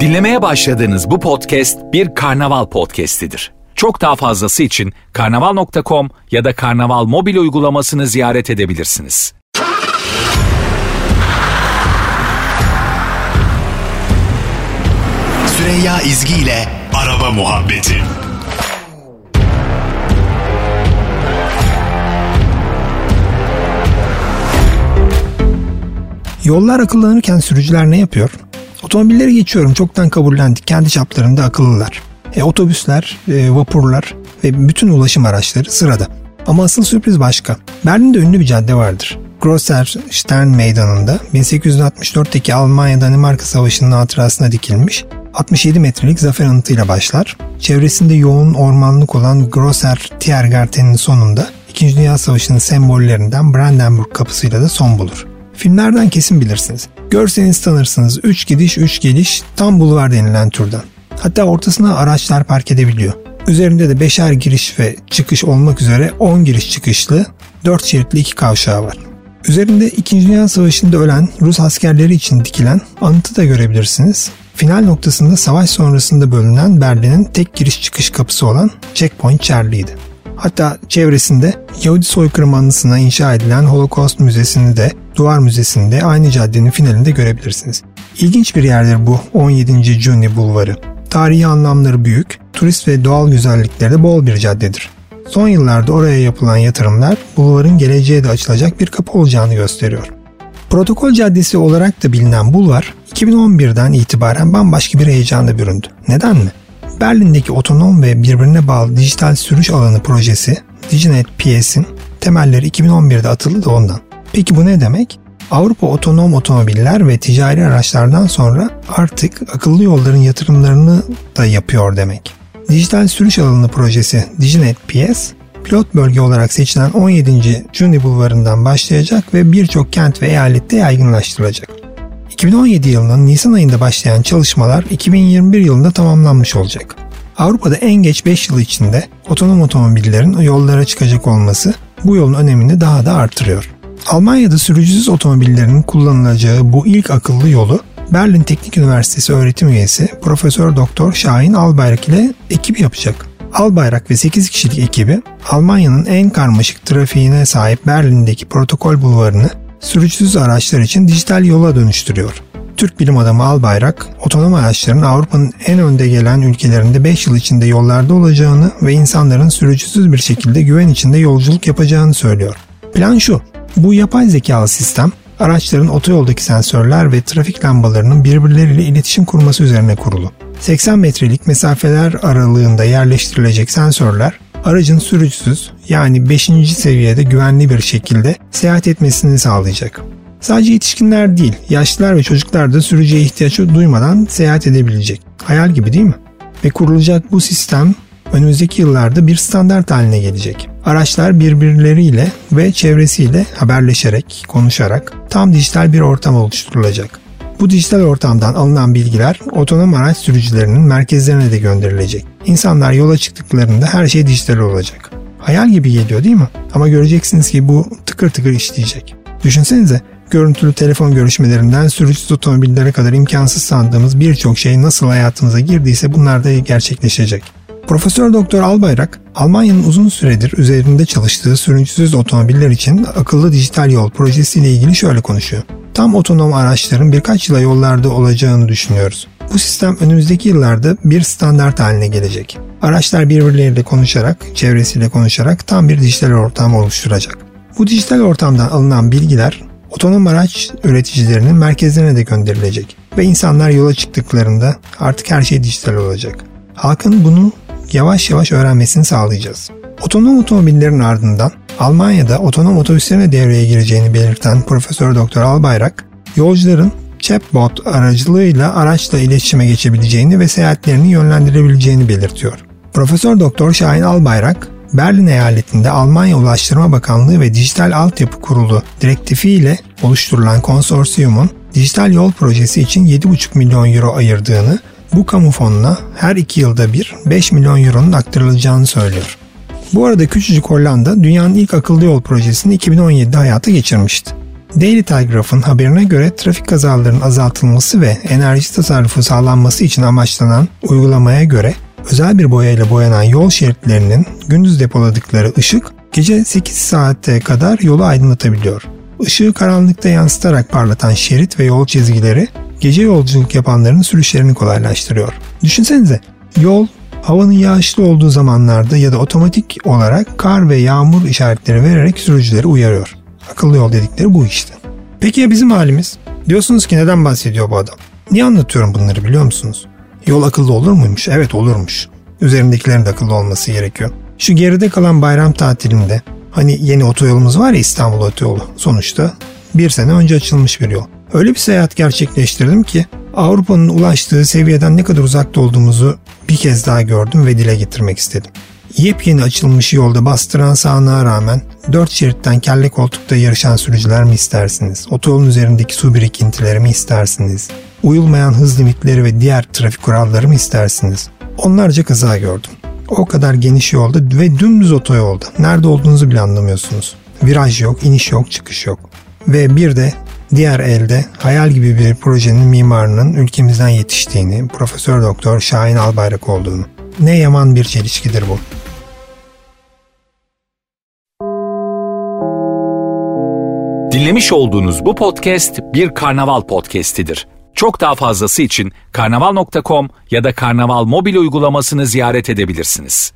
Dinlemeye başladığınız bu podcast bir karnaval podcastidir. Çok daha fazlası için karnaval.com ya da karnaval mobil uygulamasını ziyaret edebilirsiniz. Süreyya İzgi ile Araba Muhabbeti Yollar akıllanırken sürücüler ne yapıyor? Otomobilleri geçiyorum çoktan kabullendik kendi çaplarında akıllılar. E, otobüsler, e, vapurlar ve bütün ulaşım araçları sırada. Ama asıl sürpriz başka. Berlin'de ünlü bir cadde vardır. Grosser Stern Meydanı'nda 1864'teki Almanya-Danimarka Savaşı'nın hatırasına dikilmiş 67 metrelik zafer anıtıyla başlar. Çevresinde yoğun ormanlık olan Grosser Tiergarten'in sonunda 2. Dünya Savaşı'nın sembollerinden Brandenburg kapısıyla da son bulur. Filmlerden kesin bilirsiniz. Görseniz tanırsınız. 3 gidiş 3 geliş tam bulvar denilen türden. Hatta ortasına araçlar park edebiliyor. Üzerinde de beşer giriş ve çıkış olmak üzere 10 giriş çıkışlı 4 şeritli iki kavşağı var. Üzerinde 2. Dünya Savaşı'nda ölen Rus askerleri için dikilen anıtı da görebilirsiniz. Final noktasında savaş sonrasında bölünen Berlin'in tek giriş çıkış kapısı olan Checkpoint Charlie'ydi. Hatta çevresinde Yahudi soykırım anısına inşa edilen Holocaust Müzesi'ni de Duvar Müzesi'nde aynı caddenin finalinde görebilirsiniz. İlginç bir yerdir bu 17. Juni Bulvarı. Tarihi anlamları büyük, turist ve doğal güzellikleri de bol bir caddedir. Son yıllarda oraya yapılan yatırımlar bulvarın geleceğe de açılacak bir kapı olacağını gösteriyor. Protokol Caddesi olarak da bilinen bulvar 2011'den itibaren bambaşka bir heyecanla büründü. Neden mi? Berlin'deki otonom ve birbirine bağlı dijital sürüş alanı projesi Diginet PS'in temelleri 2011'de atıldı da ondan. Peki bu ne demek? Avrupa otonom otomobiller ve ticari araçlardan sonra artık akıllı yolların yatırımlarını da yapıyor demek. Dijital sürüş alanı projesi Diginet PS, pilot bölge olarak seçilen 17. Juni Bulvarı'ndan başlayacak ve birçok kent ve eyalette yaygınlaştırılacak. 2017 yılının Nisan ayında başlayan çalışmalar 2021 yılında tamamlanmış olacak. Avrupa'da en geç 5 yıl içinde otonom otomobillerin yollara çıkacak olması bu yolun önemini daha da artırıyor. Almanya'da sürücüsüz otomobillerin kullanılacağı bu ilk akıllı yolu Berlin Teknik Üniversitesi öğretim üyesi Profesör Doktor Şahin Albayrak ile ekibi yapacak. Albayrak ve 8 kişilik ekibi Almanya'nın en karmaşık trafiğine sahip Berlin'deki protokol bulvarını sürücüsüz araçlar için dijital yola dönüştürüyor. Türk bilim adamı Albayrak, otonom araçların Avrupa'nın en önde gelen ülkelerinde 5 yıl içinde yollarda olacağını ve insanların sürücüsüz bir şekilde güven içinde yolculuk yapacağını söylüyor. Plan şu, bu yapay zekalı sistem araçların otoyoldaki sensörler ve trafik lambalarının birbirleriyle iletişim kurması üzerine kurulu. 80 metrelik mesafeler aralığında yerleştirilecek sensörler aracın sürücüsüz yani 5. seviyede güvenli bir şekilde seyahat etmesini sağlayacak. Sadece yetişkinler değil, yaşlılar ve çocuklar da sürücüye ihtiyaç duymadan seyahat edebilecek. Hayal gibi değil mi? Ve kurulacak bu sistem önümüzdeki yıllarda bir standart haline gelecek. Araçlar birbirleriyle ve çevresiyle haberleşerek, konuşarak tam dijital bir ortam oluşturulacak. Bu dijital ortamdan alınan bilgiler otonom araç sürücülerinin merkezlerine de gönderilecek. İnsanlar yola çıktıklarında her şey dijital olacak. Hayal gibi geliyor değil mi? Ama göreceksiniz ki bu tıkır tıkır işleyecek. Düşünsenize görüntülü telefon görüşmelerinden sürücüsüz otomobillere kadar imkansız sandığımız birçok şey nasıl hayatımıza girdiyse bunlar da gerçekleşecek. Profesör Doktor Albayrak, Almanya'nın uzun süredir üzerinde çalıştığı sürücüsüz otomobiller için akıllı dijital yol projesiyle ilgili şöyle konuşuyor. Tam otonom araçların birkaç yıla yollarda olacağını düşünüyoruz. Bu sistem önümüzdeki yıllarda bir standart haline gelecek. Araçlar birbirleriyle konuşarak, çevresiyle konuşarak tam bir dijital ortam oluşturacak. Bu dijital ortamdan alınan bilgiler otonom araç üreticilerinin merkezlerine de gönderilecek ve insanlar yola çıktıklarında artık her şey dijital olacak. Halkın bunu yavaş yavaş öğrenmesini sağlayacağız. Otonom otomobillerin ardından Almanya'da otonom otobüslerine devreye gireceğini belirten Profesör Doktor Albayrak, yolcuların chatbot aracılığıyla araçla iletişime geçebileceğini ve seyahatlerini yönlendirebileceğini belirtiyor. Profesör Doktor Şahin Albayrak, Berlin eyaletinde Almanya Ulaştırma Bakanlığı ve Dijital Altyapı Kurulu direktifi ile oluşturulan konsorsiyumun dijital yol projesi için 7,5 milyon euro ayırdığını, bu kamu fonuna her iki yılda bir 5 milyon euronun aktarılacağını söylüyor. Bu arada küçücük Hollanda dünyanın ilk akıllı yol projesini 2017'de hayata geçirmişti. Daily Telegraph'ın haberine göre trafik kazalarının azaltılması ve enerji tasarrufu sağlanması için amaçlanan uygulamaya göre özel bir boyayla boyanan yol şeritlerinin gündüz depoladıkları ışık gece 8 saate kadar yolu aydınlatabiliyor. Işığı karanlıkta yansıtarak parlatan şerit ve yol çizgileri gece yolculuk yapanların sürüşlerini kolaylaştırıyor. Düşünsenize yol havanın yağışlı olduğu zamanlarda ya da otomatik olarak kar ve yağmur işaretleri vererek sürücüleri uyarıyor. Akıllı yol dedikleri bu işte. Peki ya bizim halimiz? Diyorsunuz ki neden bahsediyor bu adam? Niye anlatıyorum bunları biliyor musunuz? Yol akıllı olur muymuş? Evet olurmuş. Üzerindekilerin de akıllı olması gerekiyor. Şu geride kalan bayram tatilinde hani yeni otoyolumuz var ya İstanbul Otoyolu sonuçta bir sene önce açılmış bir yol. Öyle bir seyahat gerçekleştirdim ki Avrupa'nın ulaştığı seviyeden ne kadar uzakta olduğumuzu bir kez daha gördüm ve dile getirmek istedim. Yepyeni açılmış yolda bastıran sağanağa rağmen dört şeritten kelle koltukta yarışan sürücüler mi istersiniz? Otoyolun üzerindeki su birikintileri mi istersiniz? Uyulmayan hız limitleri ve diğer trafik kuralları mı istersiniz? Onlarca kaza gördüm. O kadar geniş yolda ve dümdüz otoyolda. Nerede olduğunuzu bile anlamıyorsunuz. Viraj yok, iniş yok, çıkış yok. Ve bir de diğer elde hayal gibi bir projenin mimarının ülkemizden yetiştiğini, Profesör Doktor Şahin Albayrak olduğunu. Ne yaman bir çelişkidir bu. Dinlemiş olduğunuz bu podcast bir karnaval podcastidir. Çok daha fazlası için karnaval.com ya da karnaval mobil uygulamasını ziyaret edebilirsiniz.